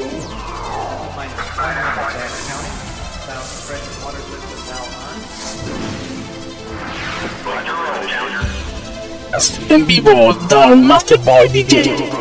Minus minute and counting. Sound suppression water system now on. En vivo dal Masterboy DJ.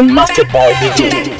Dal Masterboy DJ. En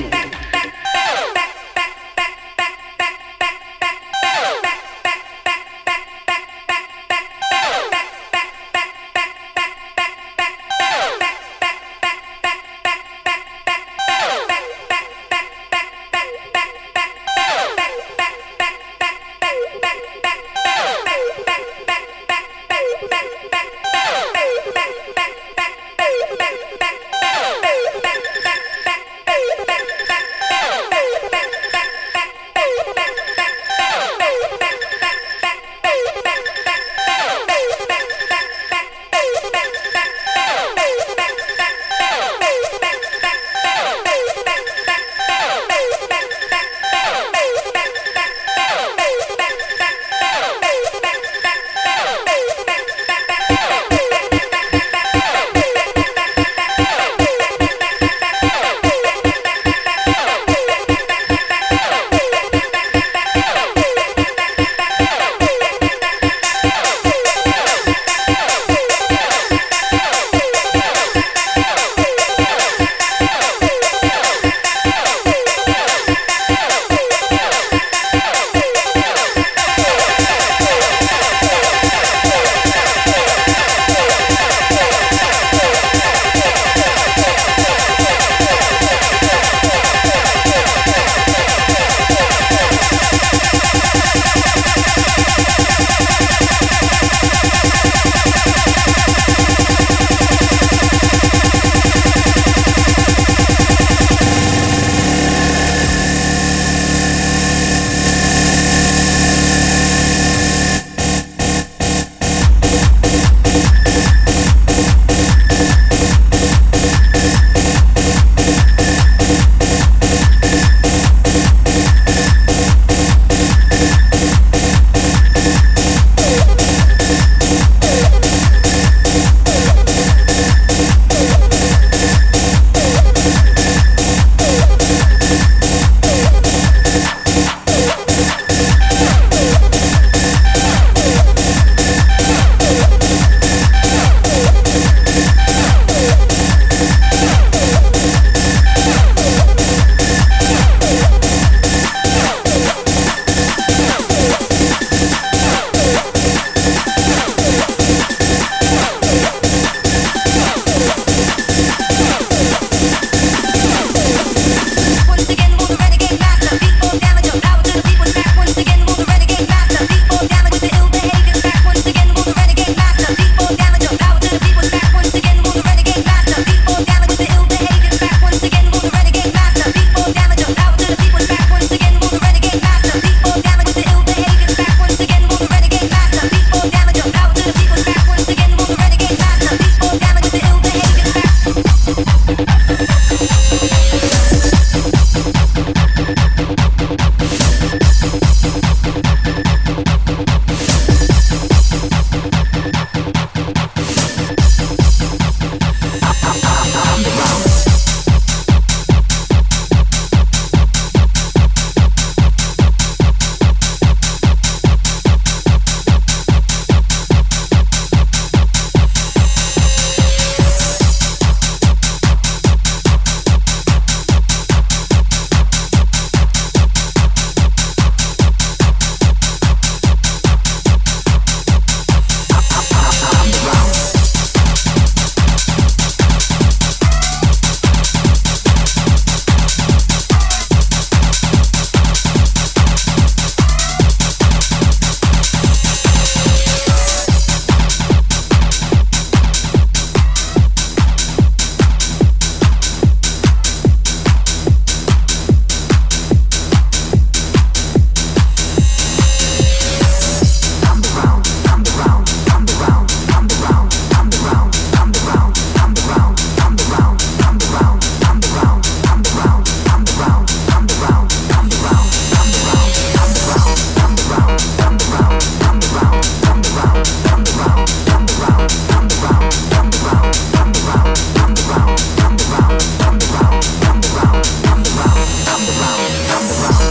around.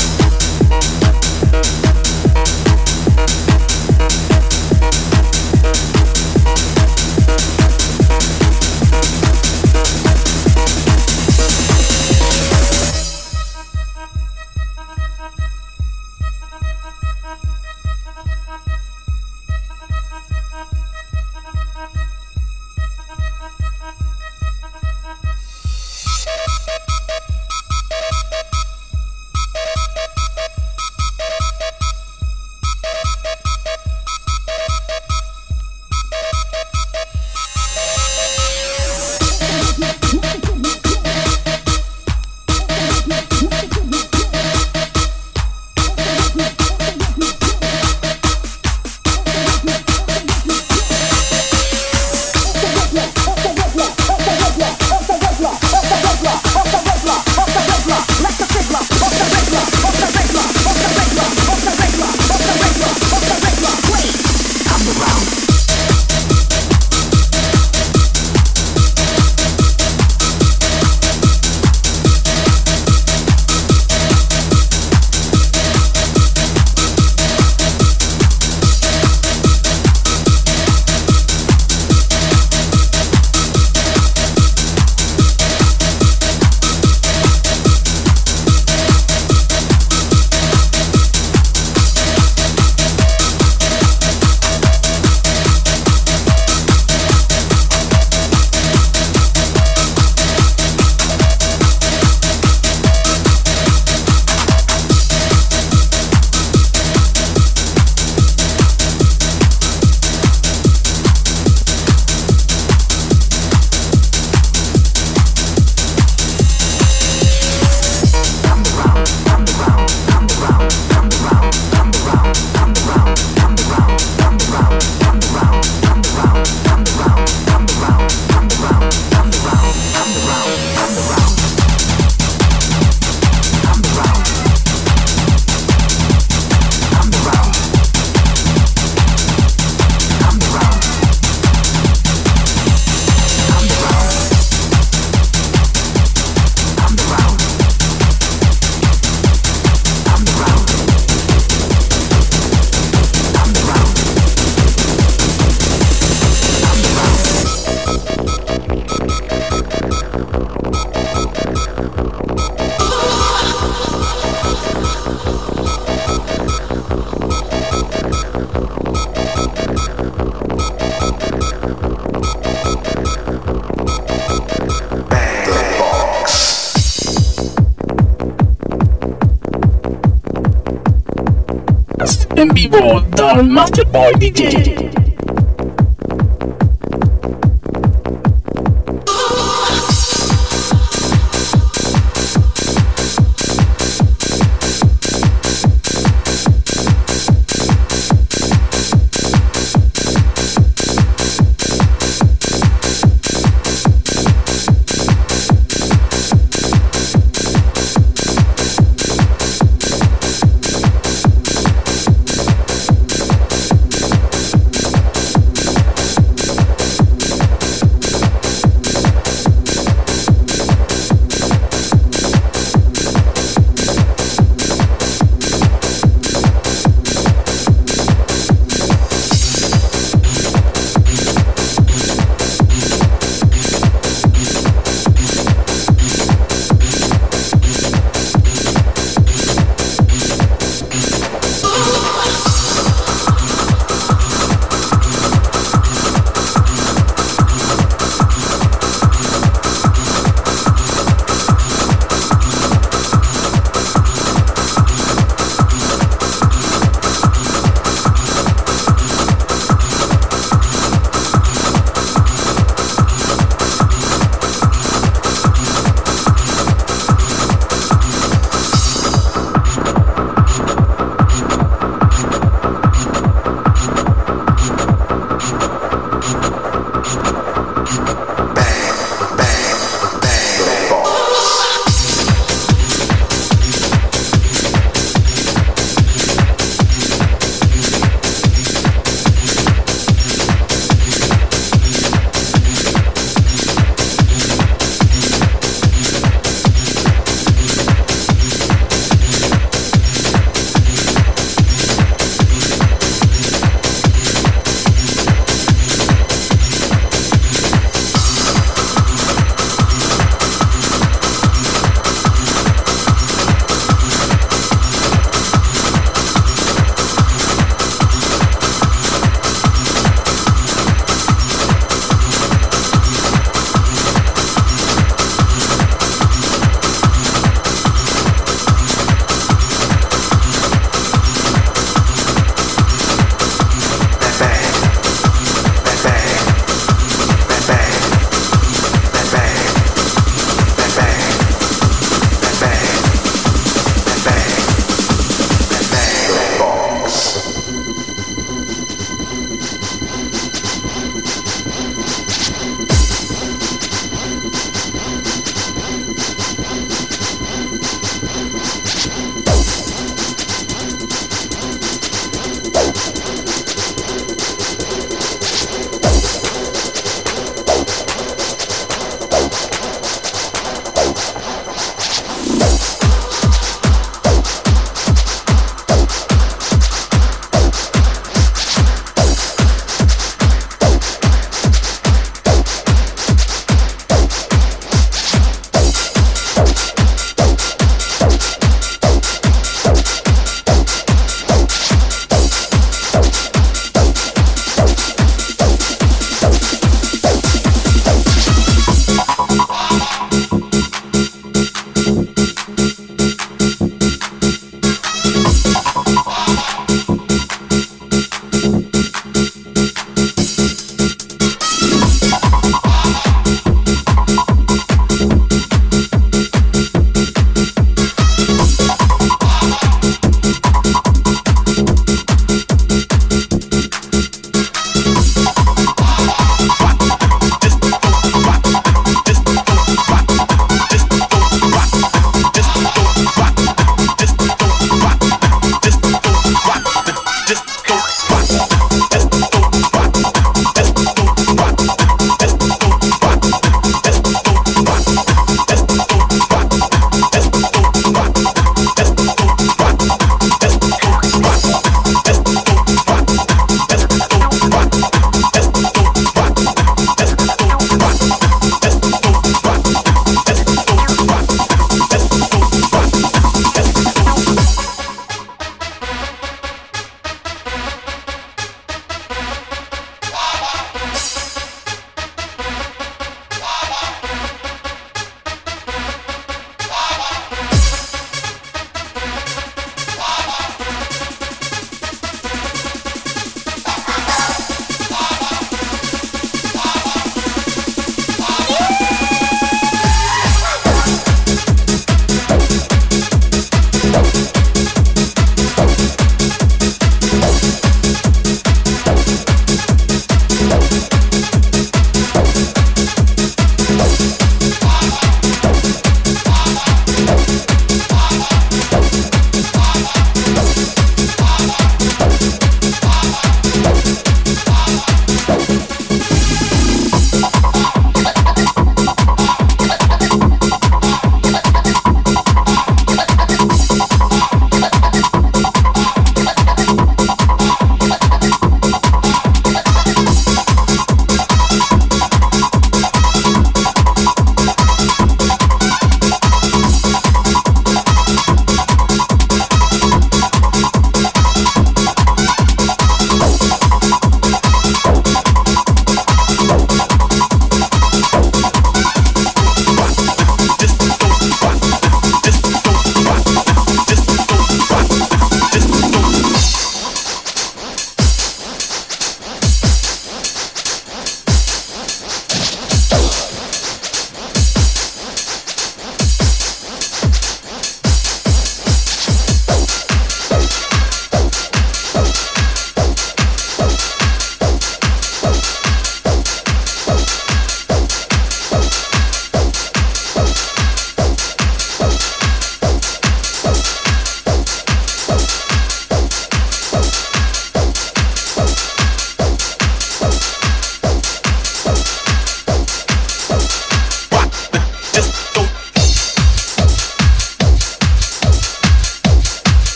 Vivo dal Masterboy DJ.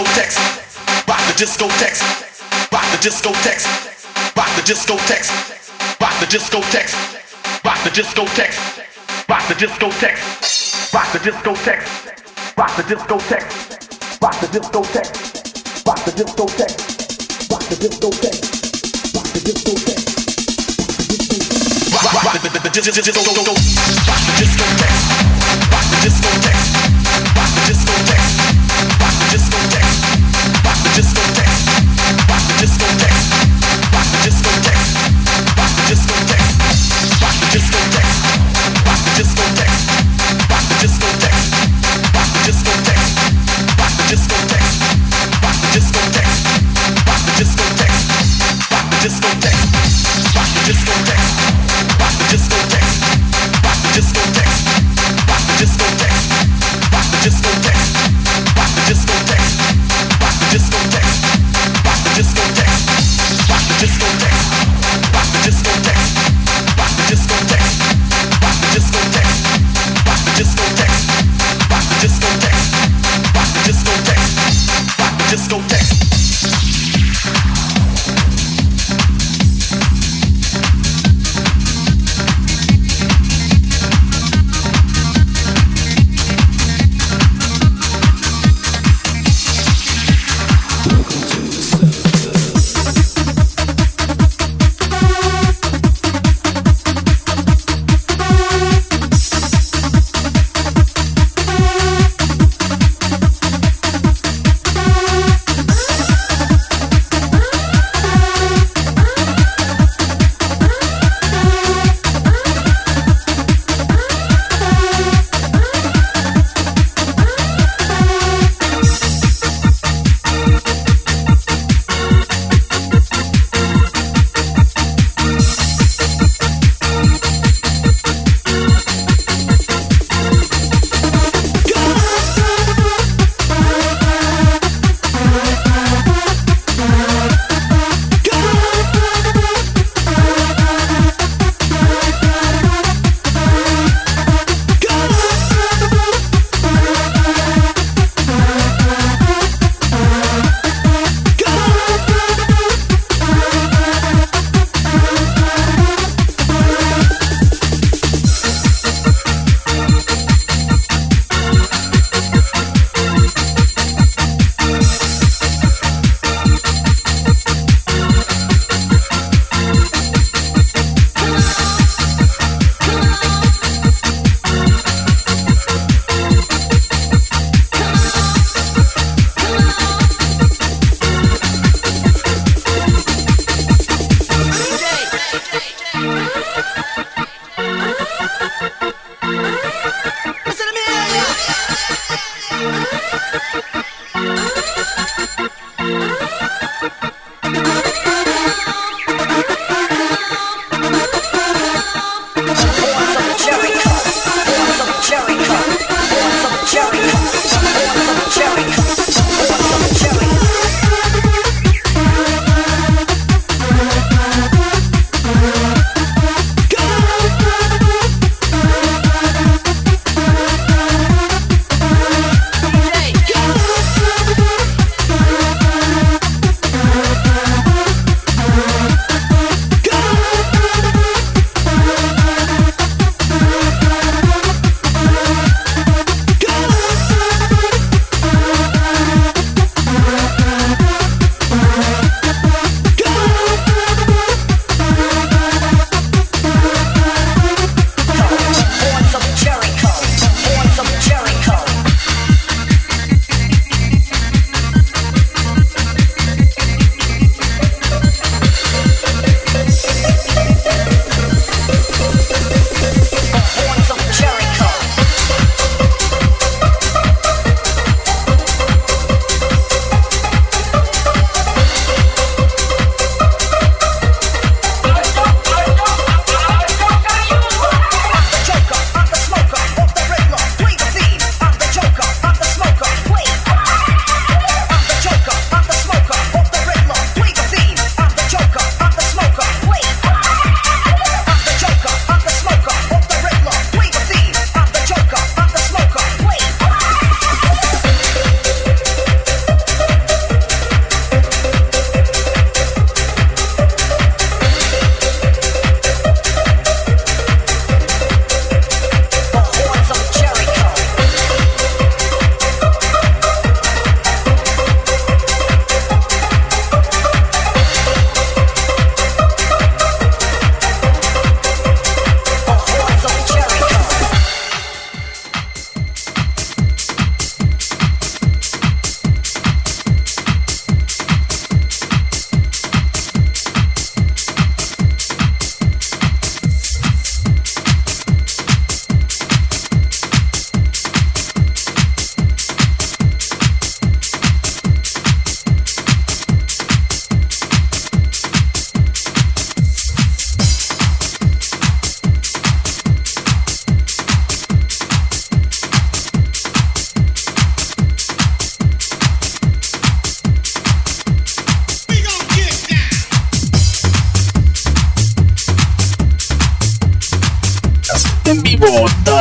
Discotheques, rock the discotheques, rock the discotheques, rock the discotheques, rock the discotheques, rock the discotheques, rock the discotheques, rock the discotheques, rock the discotheques, rock the discotheques, rock the discotheques, rock the discotheques. Rock the discotheques, rock the discotheques, rock the discotheques, rock the discotheques, discotheque.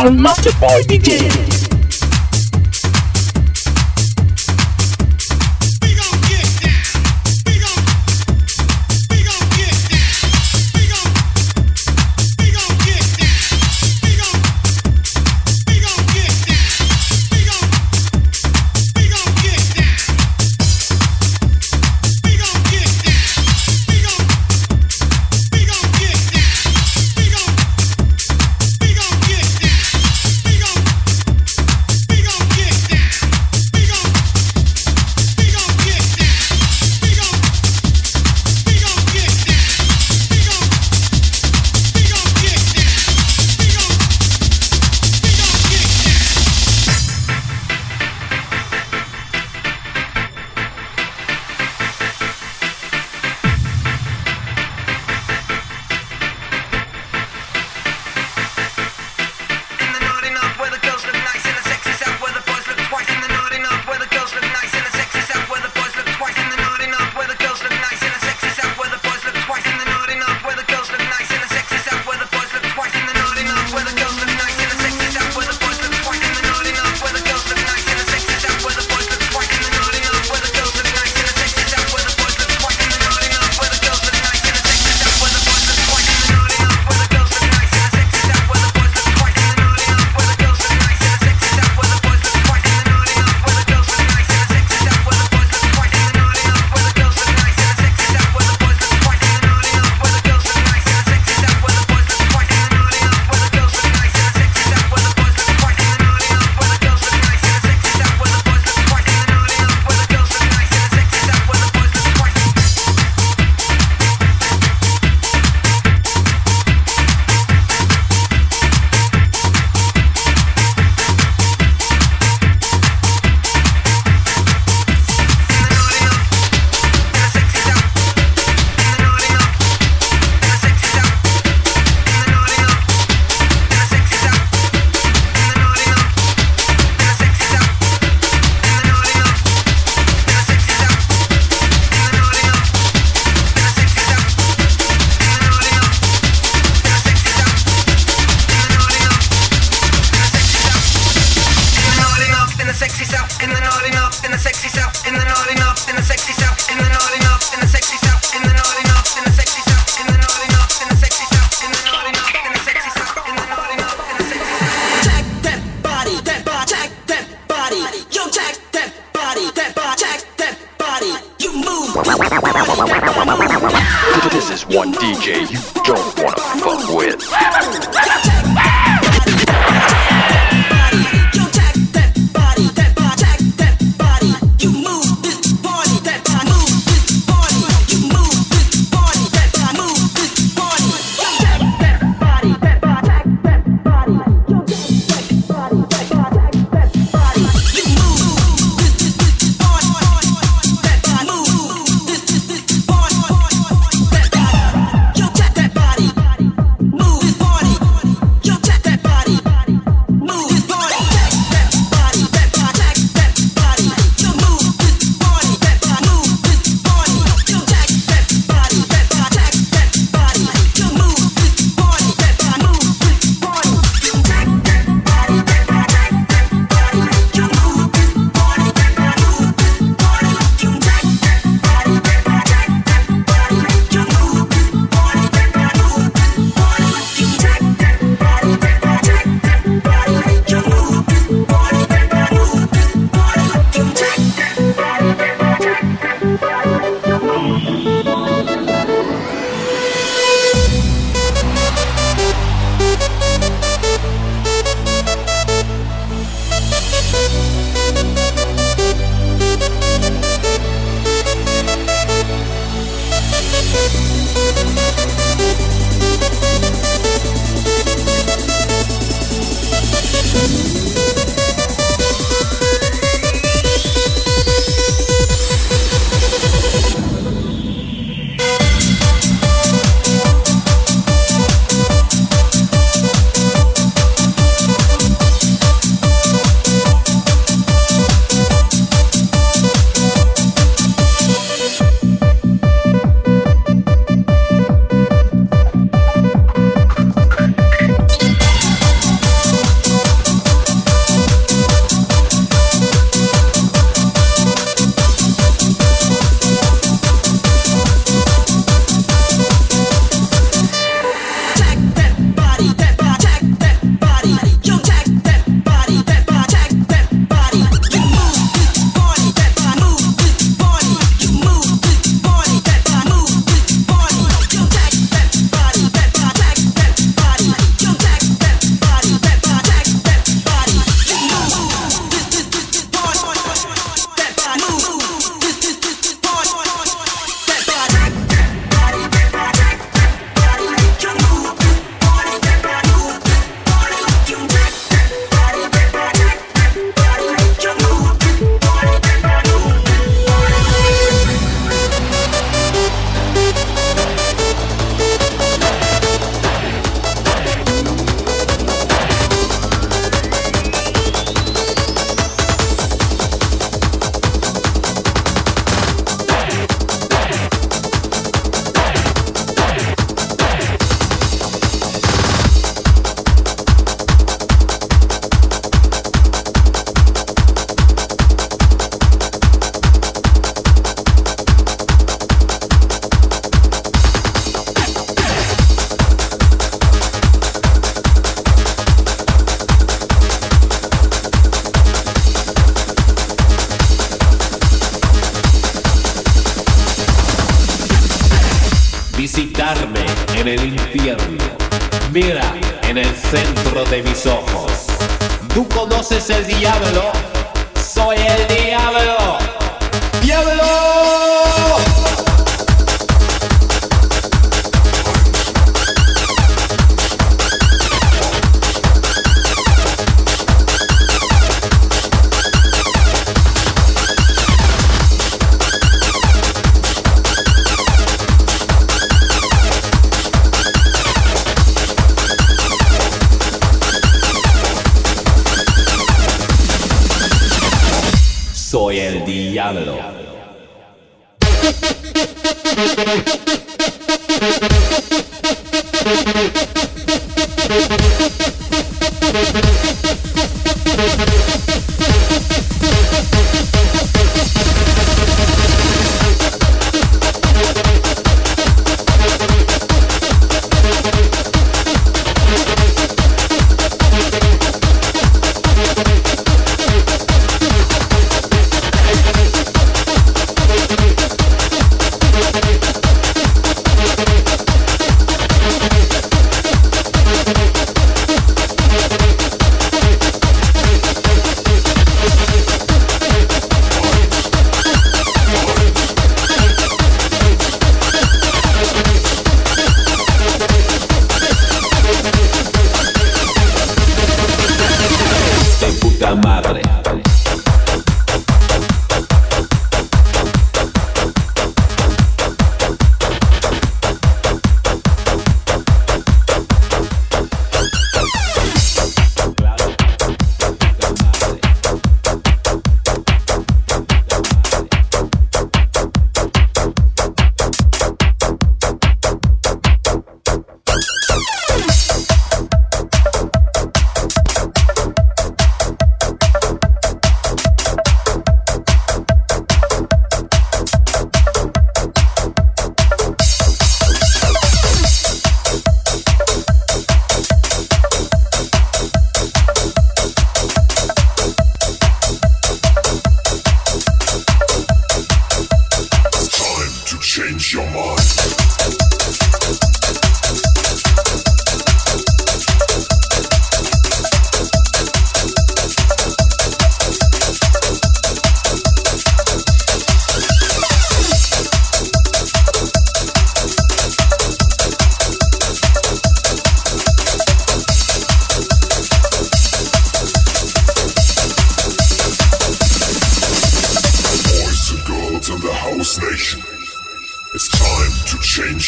Dal Master Boy DJ.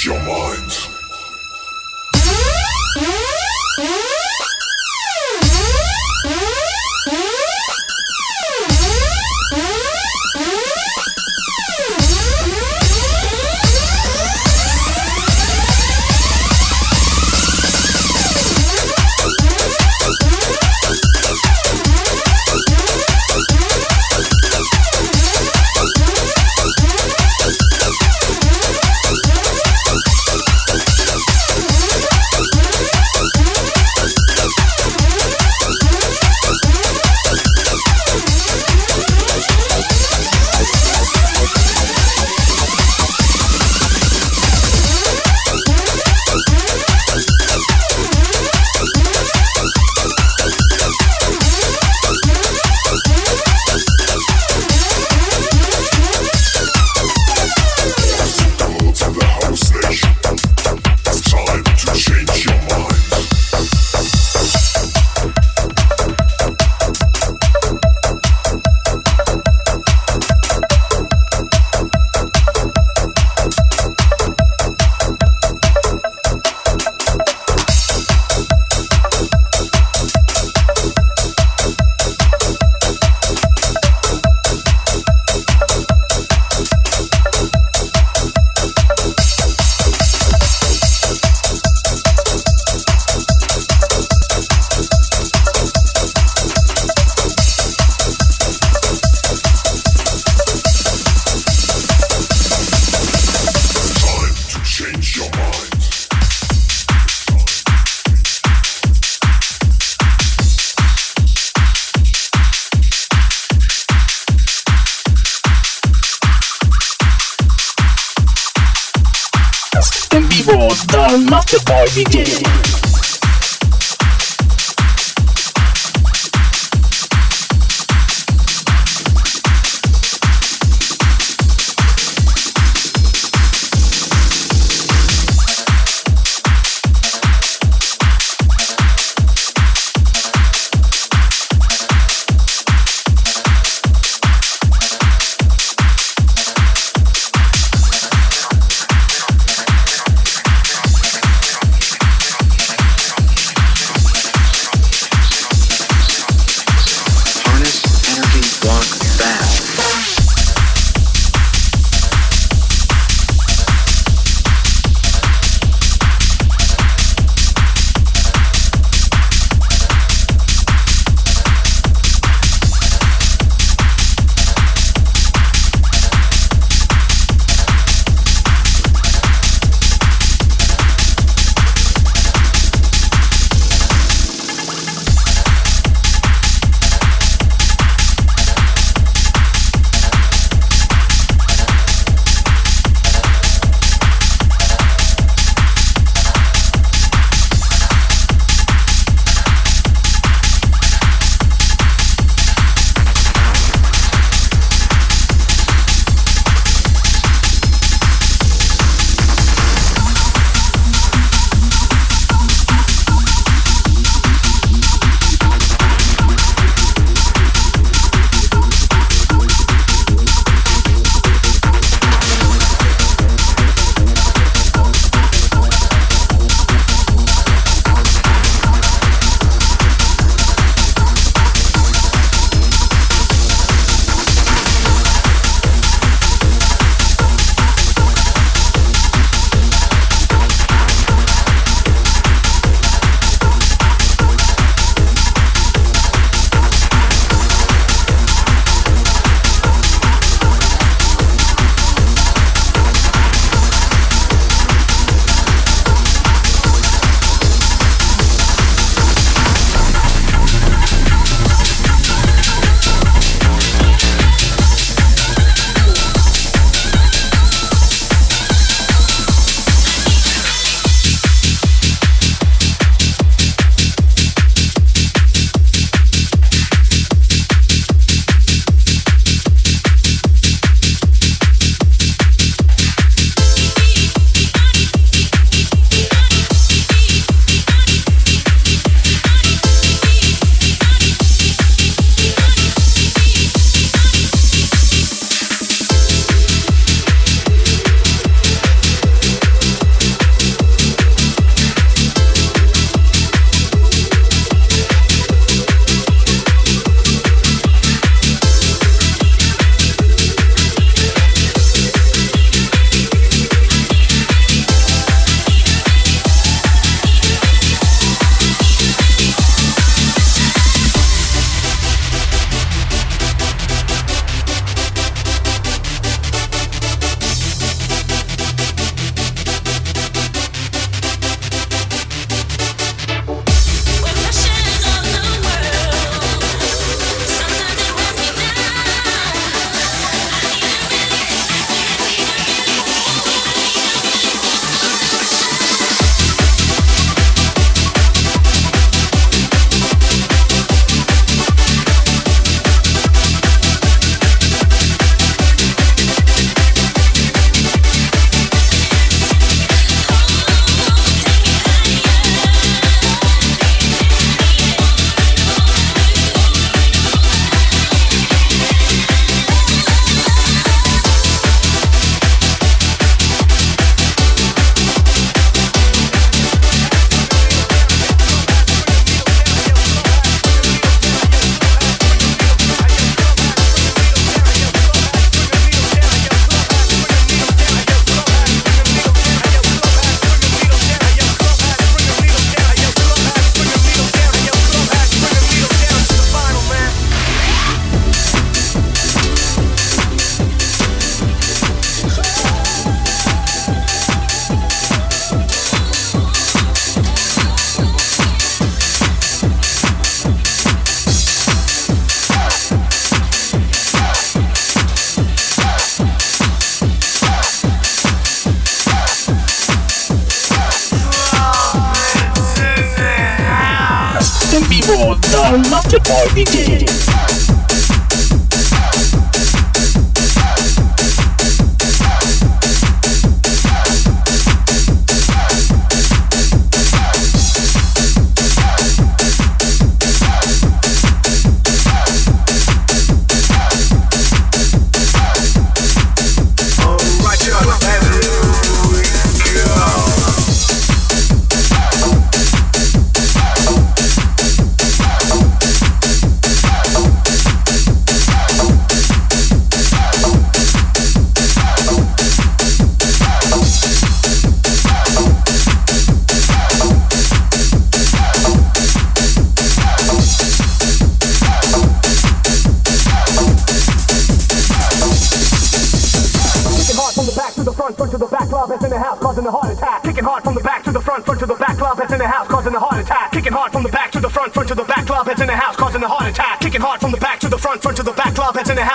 Your mind. Vivo dal Masterboy DJ.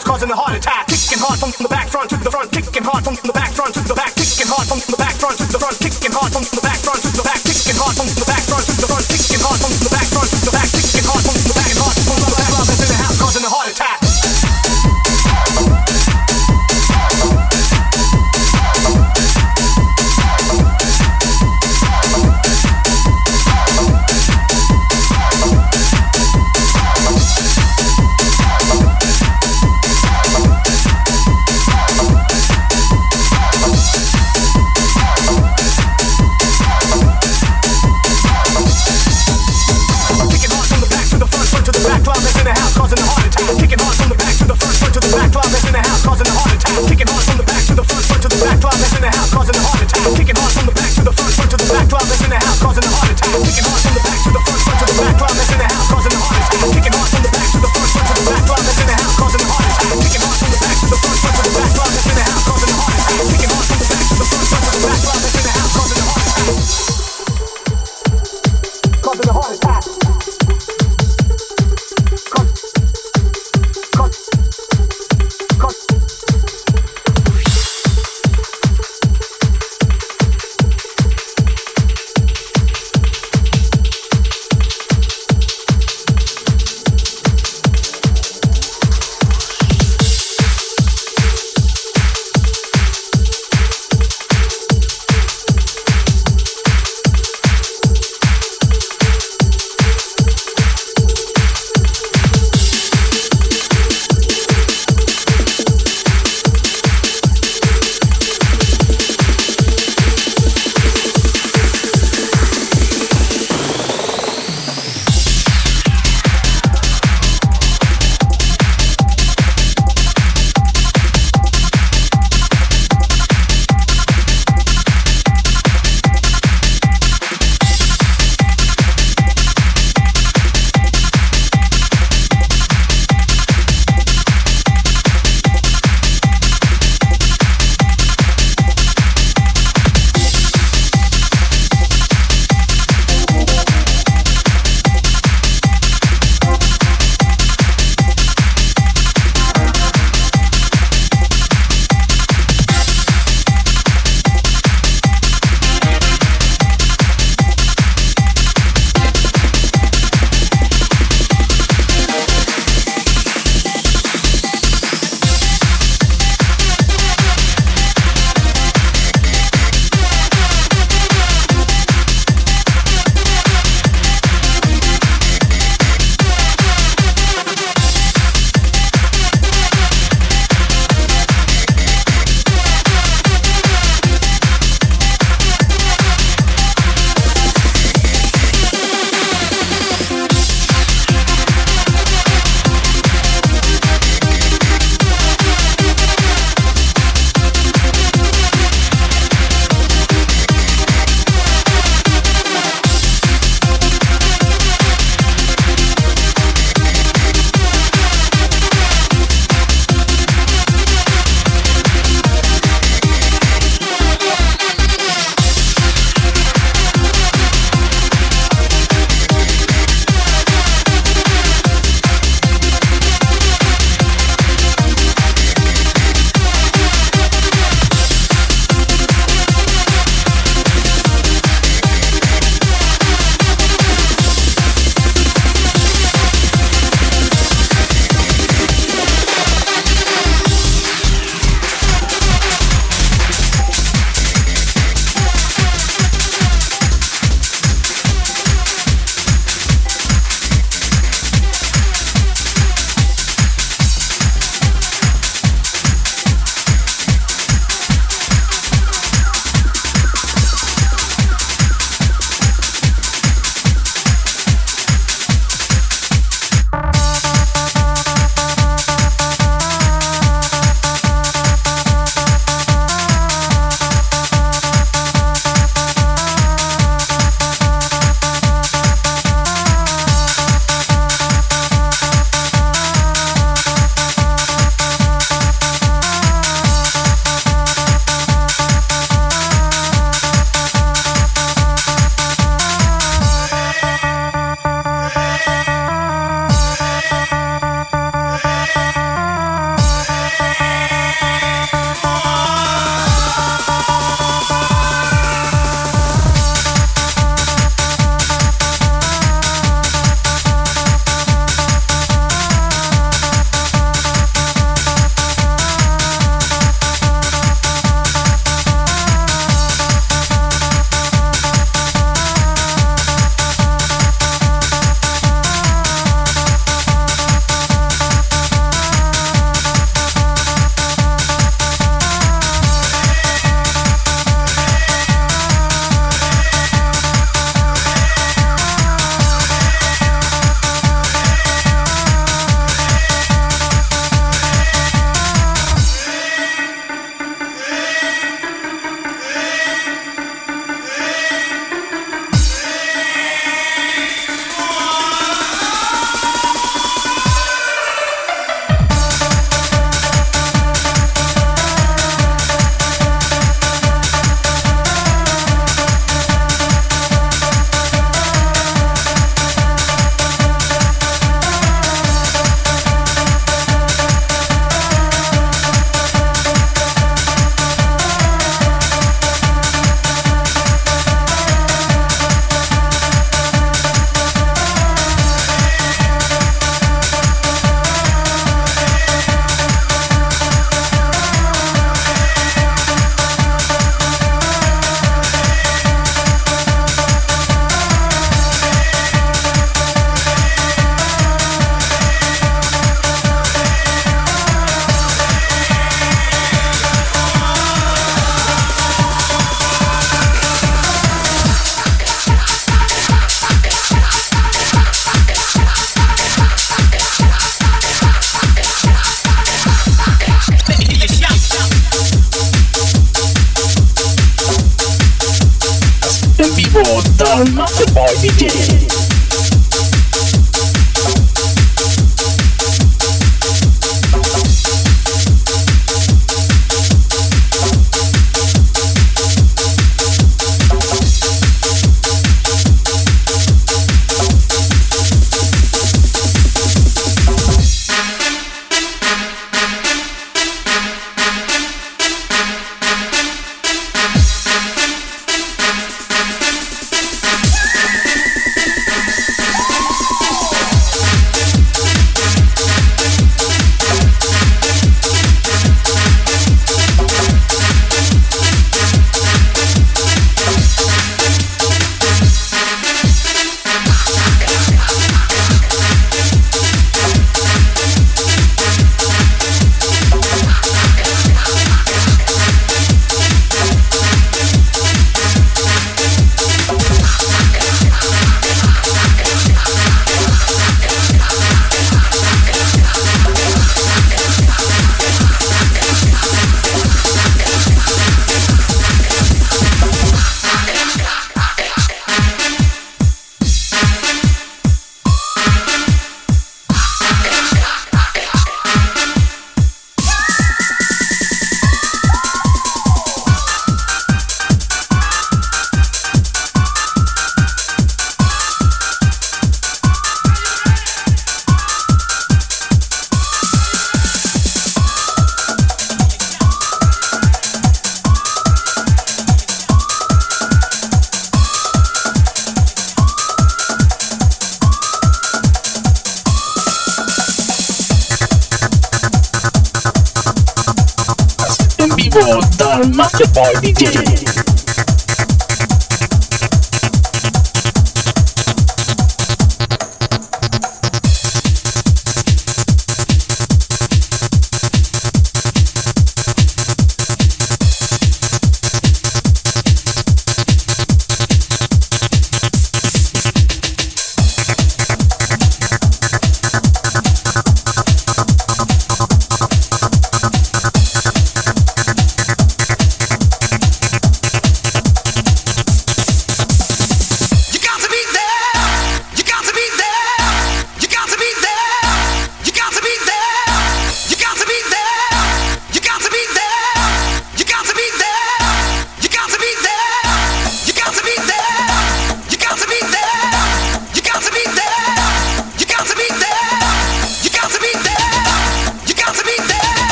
House, causing a heart attack. Kicking hard from the back, front to the front, kicking hard from the back, front to the back, kicking hard from the back, front to the front, kicking hard from the back, front to the back, kicking hard from the back, front to the front, kicking hard from the back, front to the back,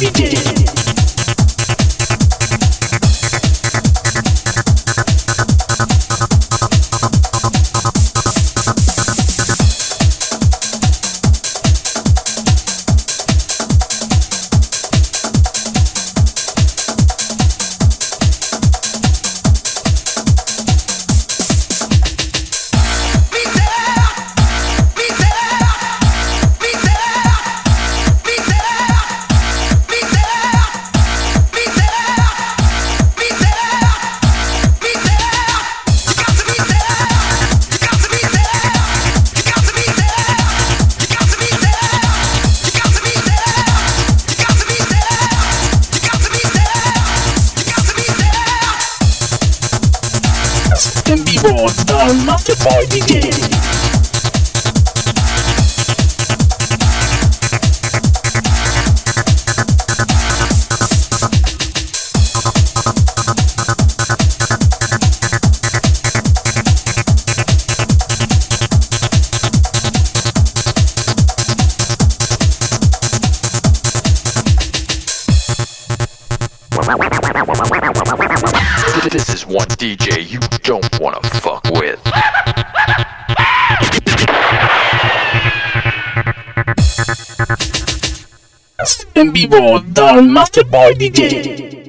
DJ. boy DJ.